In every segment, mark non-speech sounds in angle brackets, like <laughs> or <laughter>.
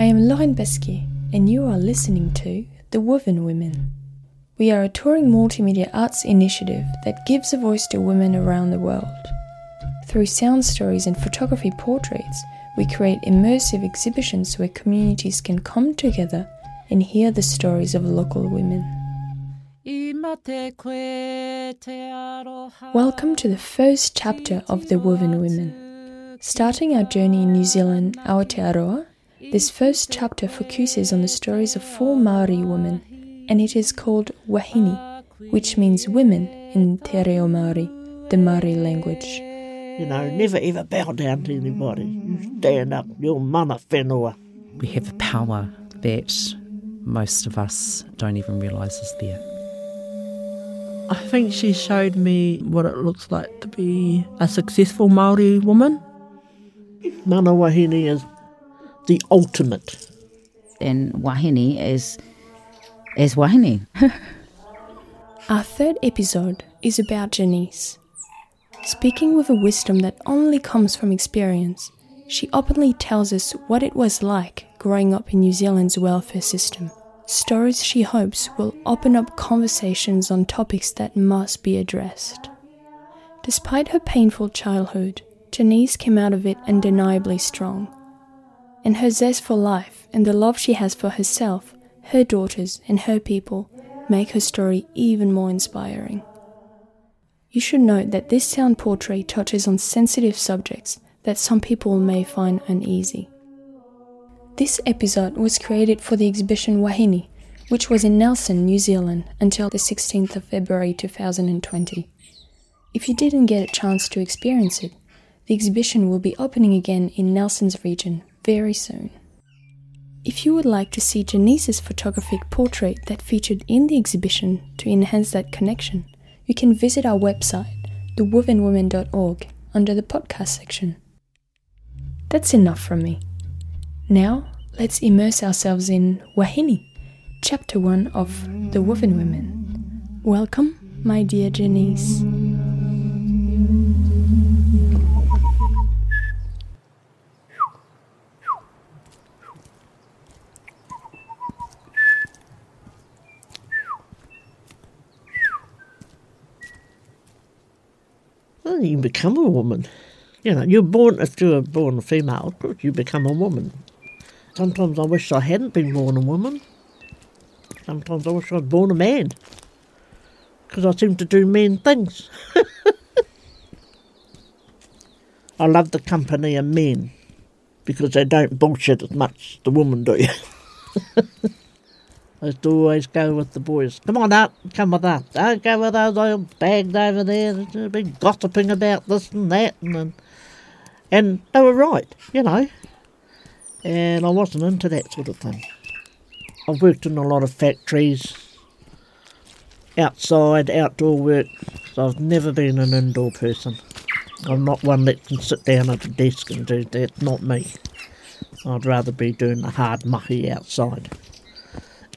I am Loren Pasquier, and you are listening to The Woven Women. We are a touring multimedia arts initiative that gives a voice to women around the world. Through sound stories and photography portraits, we create immersive exhibitions where communities can come together and hear the stories of local women. Welcome to the first chapter of The Woven Women. Starting our journey in New Zealand, Aotearoa, this first chapter focuses on the stories of four Maori women, and it is called Wahine, which means women in Te Reo Maori, the Maori language. You know, never ever bow down to anybody. You stand up, you're mana whenua. We have a power that most of us don't even realise is there. I think she showed me what it looks like to be a successful Maori woman. Mana wahine is the ultimate. And wahine is is wahine. <laughs> Our third episode is about Janice. Speaking with a wisdom that only comes from experience, she openly tells us what it was like growing up in New Zealand's welfare system. Stories she hopes will open up conversations on topics that must be addressed. Despite her painful childhood, Janice came out of it undeniably strong and her zest for life and the love she has for herself, her daughters, and her people make her story even more inspiring. You should note that this sound portrait touches on sensitive subjects that some people may find uneasy. This episode was created for the exhibition Wahine, which was in Nelson, New Zealand until the 16th of February 2020. If you didn't get a chance to experience it, the exhibition will be opening again in Nelson's region very soon. If you would like to see Janice's photographic portrait that featured in the exhibition to enhance that connection, you can visit our website, thewovenwomen.org, under the podcast section. That's enough from me. Now, let's immerse ourselves in Wahine, chapter 1 of The Woven Women. Welcome, my dear Janice. You become a woman. You know, you're born, if you're born a female, of course you become a woman. Sometimes I wish I hadn't been born a woman. Sometimes I wish I'd born a man. Because I seem to do men things. <laughs> I love the company of men because they don't bullshit as much as the women do. <laughs> To always go with the boys. Come on up, come with us. Don't go with those old bags over there. They've been gossiping about this and that. And, and they were right, you know. And I wasn't into that sort of thing. I've worked in a lot of factories, outside, outdoor work. So I've never been an indoor person. I'm not one that can sit down at a desk and do that. Not me. I'd rather be doing the hard mucky outside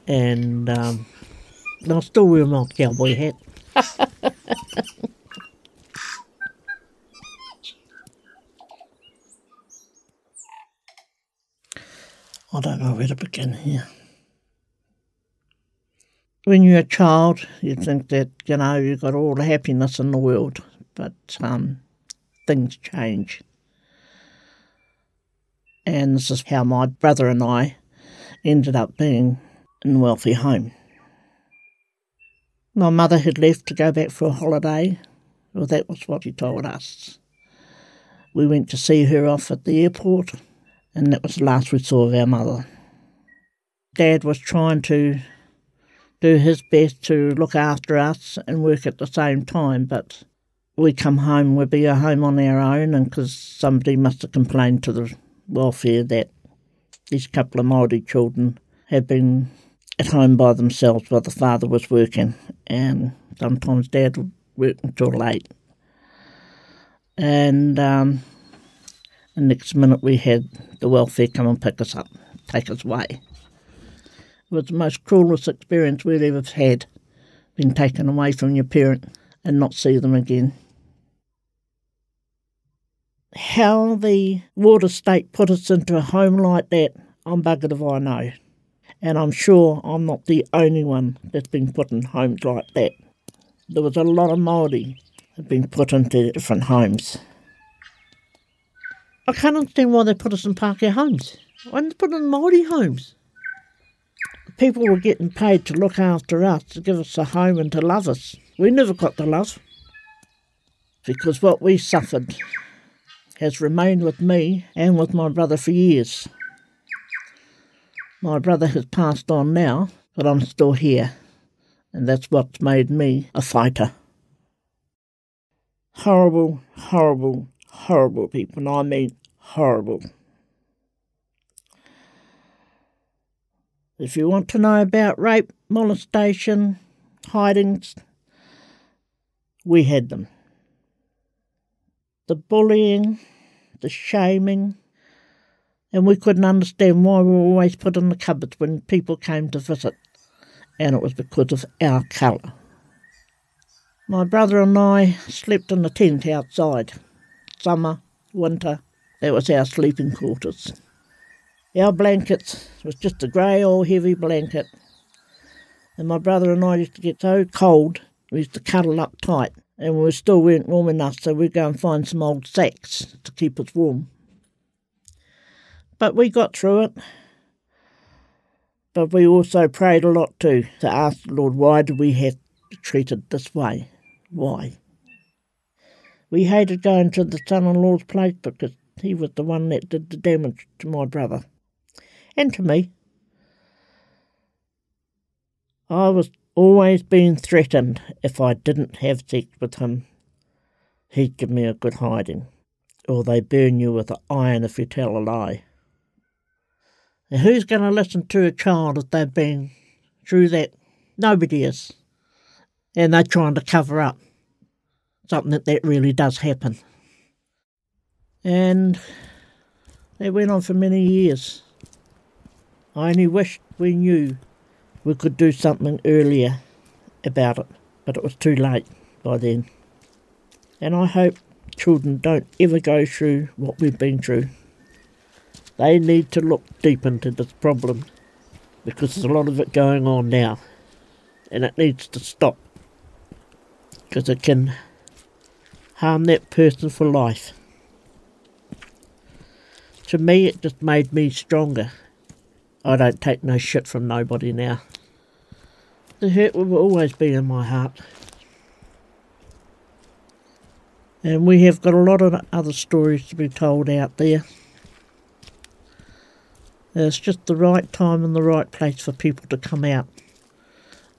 and um, I still wear my cowboy hat. I don't know where to begin here. When you're a child, you think that, you know, you've got all the happiness in the world, but um, things change. And this is how my brother and I ended up being in wealthy home. My mother had left to go back for a holiday. Well, that was what she told us. We went to see her off at the airport, and that was the last we saw of our mother. Dad was trying to do his best to look after us and work at the same time, but we come home, we'd be at home on our own, and because somebody must have complained to the welfare that these couple of Māori children had been at home by themselves while the father was working, and sometimes dad would work until late. And um, the next minute we had the welfare come and pick us up, take us away. It was the most cruelest experience we'd ever had, being taken away from your parent and not see them again. How the water state put us into a home like that, I'm buggered if I know. And I'm sure I'm not the only one that's been put in homes like that. There was a lot of Māori that been put into different homes. I can't understand why they put us in Pākehā homes. Why didn't they put in Māori homes? People were getting paid to look after us, to give us a home and to love us. We never got the love. Because what we suffered has remained with me and with my brother for years. My brother has passed on now, but I'm still here, and that's what's made me a fighter. Horrible, horrible, horrible people, and I mean horrible. If you want to know about rape, molestation, hidings, we had them. The bullying, the shaming, and we couldn't understand why we were always put in the cupboards when people came to visit, and it was because of our colour. My brother and I slept in a tent outside. Summer, winter, that was our sleeping quarters. Our blankets was just a grey old heavy blanket. And my brother and I used to get so cold, we used to cuddle up tight. And we still weren't warm enough, so we'd go and find some old sacks to keep us warm. But we got through it. But we also prayed a lot too, to ask the Lord, why do we have treated this way? Why? We hated going to the son in law's place because he was the one that did the damage to my brother and to me. I was always being threatened if I didn't have sex with him. He'd give me a good hiding, or they burn you with an iron if you tell a lie. Who's going to listen to a child if they've been through that? Nobody is. And they're trying to cover up something that, that really does happen. And it went on for many years. I only wished we knew we could do something earlier about it, but it was too late by then. And I hope children don't ever go through what we've been through. They need to look deep into this problem because there's a lot of it going on now and it needs to stop because it can harm that person for life. To me, it just made me stronger I don't take no shit from nobody now. The hurt will always be in my heart. And we have got a lot of other stories to be told out there. It's just the right time and the right place for people to come out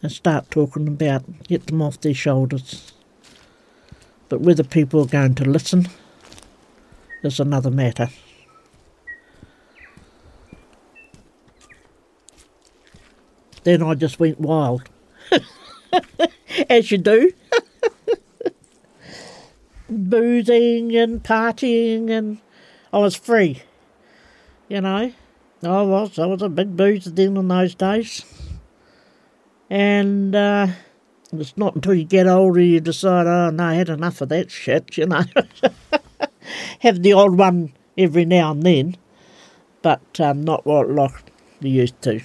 and start talking about, get them off their shoulders. But whether people are going to listen is another matter. Then I just went wild. <laughs> As you do. <laughs> Boozing and partying and I was free. You know. I was. I was a big boozer then in those days. And uh, it's not until you get older you decide, oh no, I had enough of that shit, you know. <laughs> Have the odd one every now and then, but um, not what like you used to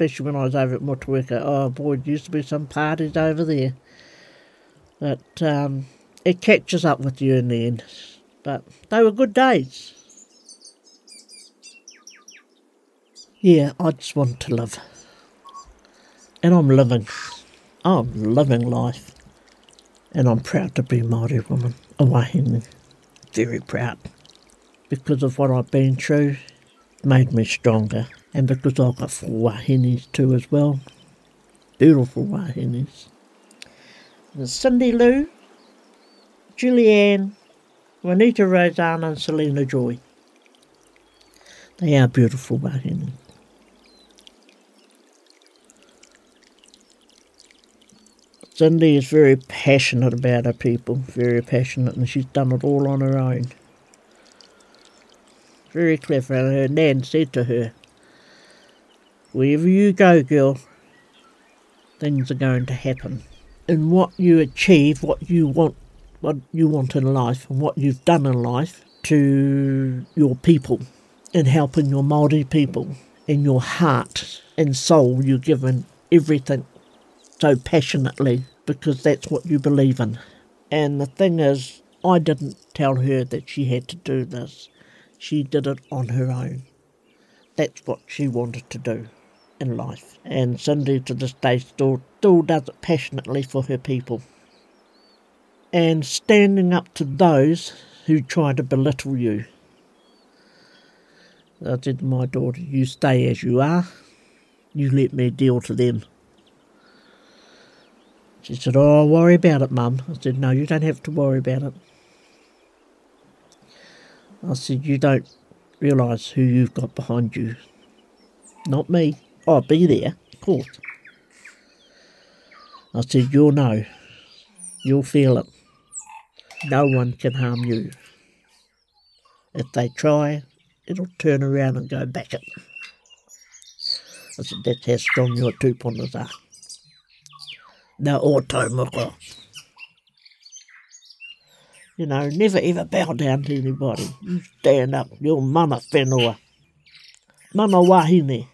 especially when I was over at Motueka. Oh boy, there used to be some parties over there. But um, it catches up with you in the end. But they were good days. Yeah, I just want to live. And I'm living. I'm living life. And I'm proud to be a Māori woman, a wahine. Very proud. Because of what I've been through, made me stronger and because I've got four wahinis too as well. Beautiful wahinis. There's Cindy Lou, Julianne, Juanita Rosanna and Selena Joy. They are beautiful wahinis. Cindy is very passionate about her people, very passionate, and she's done it all on her own. Very clever, and her nan said to her, Wherever you go, girl, things are going to happen. And what you achieve, what you want, what you want in life, and what you've done in life to your people in helping your Māori people. In your heart and soul, you're given everything so passionately because that's what you believe in. And the thing is, I didn't tell her that she had to do this. She did it on her own. That's what she wanted to do in life. And Cindy to this day still, still does it passionately for her people. And standing up to those who try to belittle you. I said to my daughter, You stay as you are, you let me deal to them. She said, Oh, I'll worry about it, Mum. I said, No, you don't have to worry about it. I said, You don't realise who you've got behind you. Not me. I'll be there, of course. I said, You'll know. You'll feel it. No one can harm you. If they try, it'll turn around and go back at them. I said, That's how strong your tūponas are. No automoko. You know, never ever bow down to anybody. You stand up. You're mana whenua. Mana wahine.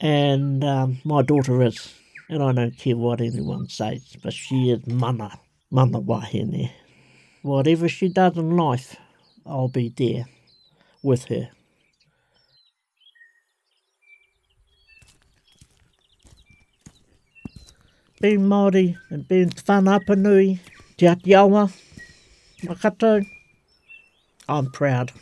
And um, my daughter is. And I don't care what anyone says, but she is mana. Mana wahine. Whatever she does in life, I'll be there with her. Being Māori and being Whānau-ā-Apanui, Te Āti Awa, makato, I'm proud.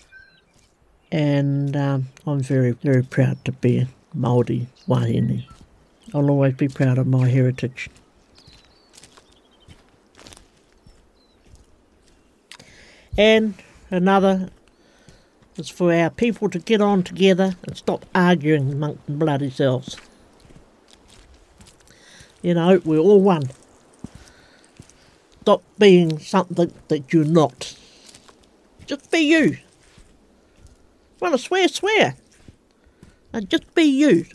And um, I'm very, very proud to be Māori wahine. I'll always be proud of my heritage. And another is for our people to get on together and stop arguing amongst bloody selves. You know, we're all one. Stop being something that you're not. Just be you. Want to swear, swear. And just be you.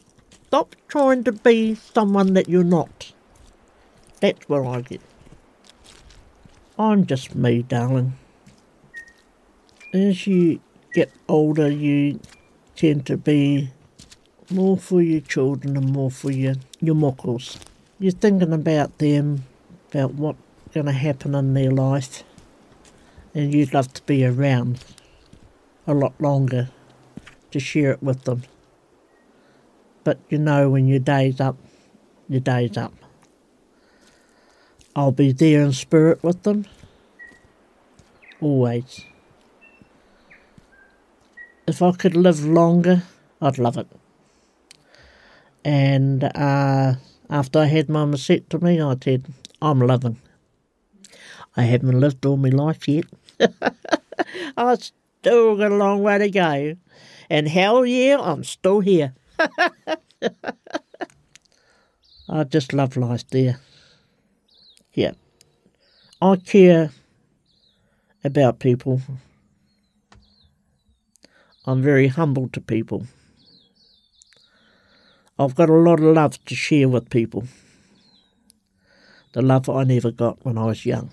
Stop trying to be someone that you're not. That's where I get. I'm just me, darling. As you get older, you tend to be more for your children and more for your, your mockles you're thinking about them, about what's going to happen in their life, and you'd love to be around a lot longer to share it with them. But you know, when your day's up, your day's up. I'll be there in spirit with them, always. If I could live longer, I'd love it. And uh, after I had my mastectomy, I said, I'm living. I haven't lived all my life yet. <laughs> I still got a long way to go. And hell yeah, I'm still here. <laughs> I just love life there. Yeah. I care about people. I'm very humble to people. I've got a lot of love to share with people. The love I never got when I was young.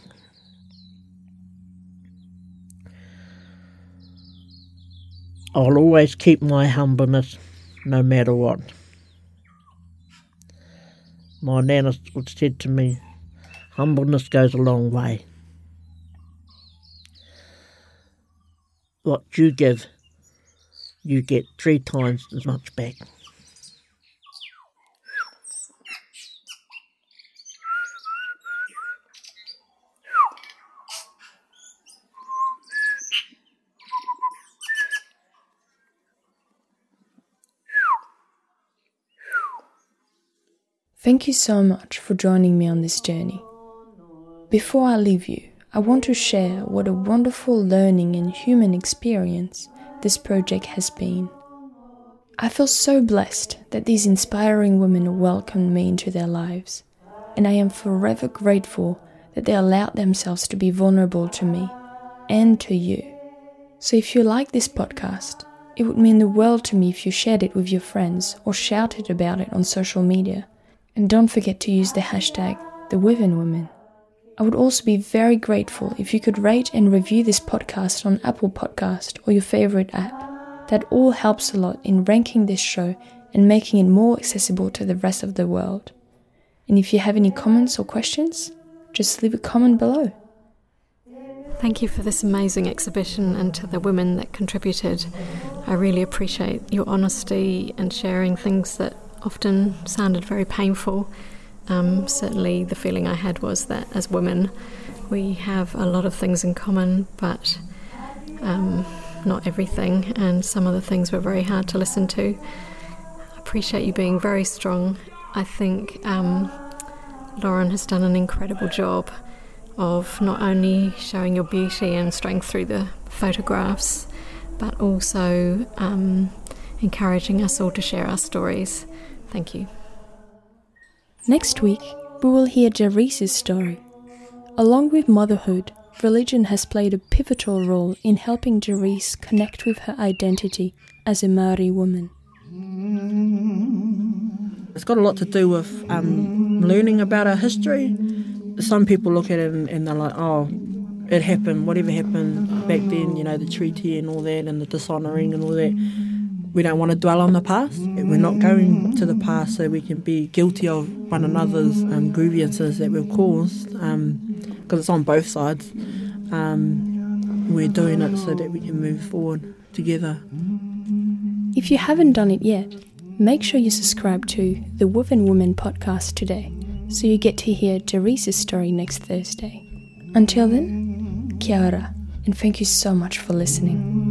I'll always keep my humbleness no matter what. My nana said to me, humbleness goes a long way. What you give, you get three times as much back. Thank you so much for joining me on this journey. Before I leave you, I want to share what a wonderful learning and human experience this project has been. I feel so blessed that these inspiring women welcomed me into their lives, and I am forever grateful that they allowed themselves to be vulnerable to me and to you. So if you like this podcast, it would mean the world to me if you shared it with your friends or shouted about it on social media. And don't forget to use the hashtag the Woven Women. I would also be very grateful if you could rate and review this podcast on Apple Podcast or your favorite app. That all helps a lot in ranking this show and making it more accessible to the rest of the world. And if you have any comments or questions, just leave a comment below. Thank you for this amazing exhibition and to the women that contributed. I really appreciate your honesty and sharing things that often sounded very painful. Um, certainly, the feeling I had was that as women, we have a lot of things in common, but um, not everything, and some of the things were very hard to listen to. I appreciate you being very strong. I think um, Loren has done an incredible job of not only showing your beauty and strength through the photographs, but also um, encouraging us all to share our stories. Thank you. Next week, we will hear Jahreece's story. Along with motherhood, religion has played a pivotal role in helping Jerice connect with her identity as a Maori woman. It's got a lot to do with um, learning about our history. Some people look at it and, and they're like, oh, it happened, whatever happened back then, you know, the treaty and all that, and the dishonouring and all that. We don't want to dwell on the past. We're not going to the past so we can be guilty of one another's um, grievances that we've caused, because um, it's on both sides. Um, we're doing it so that we can move forward together. If you haven't done it yet, make sure you subscribe to the Woven Women podcast today so you get to hear Jahreece's story next Thursday. Until then, kia ora, and thank you so much for listening.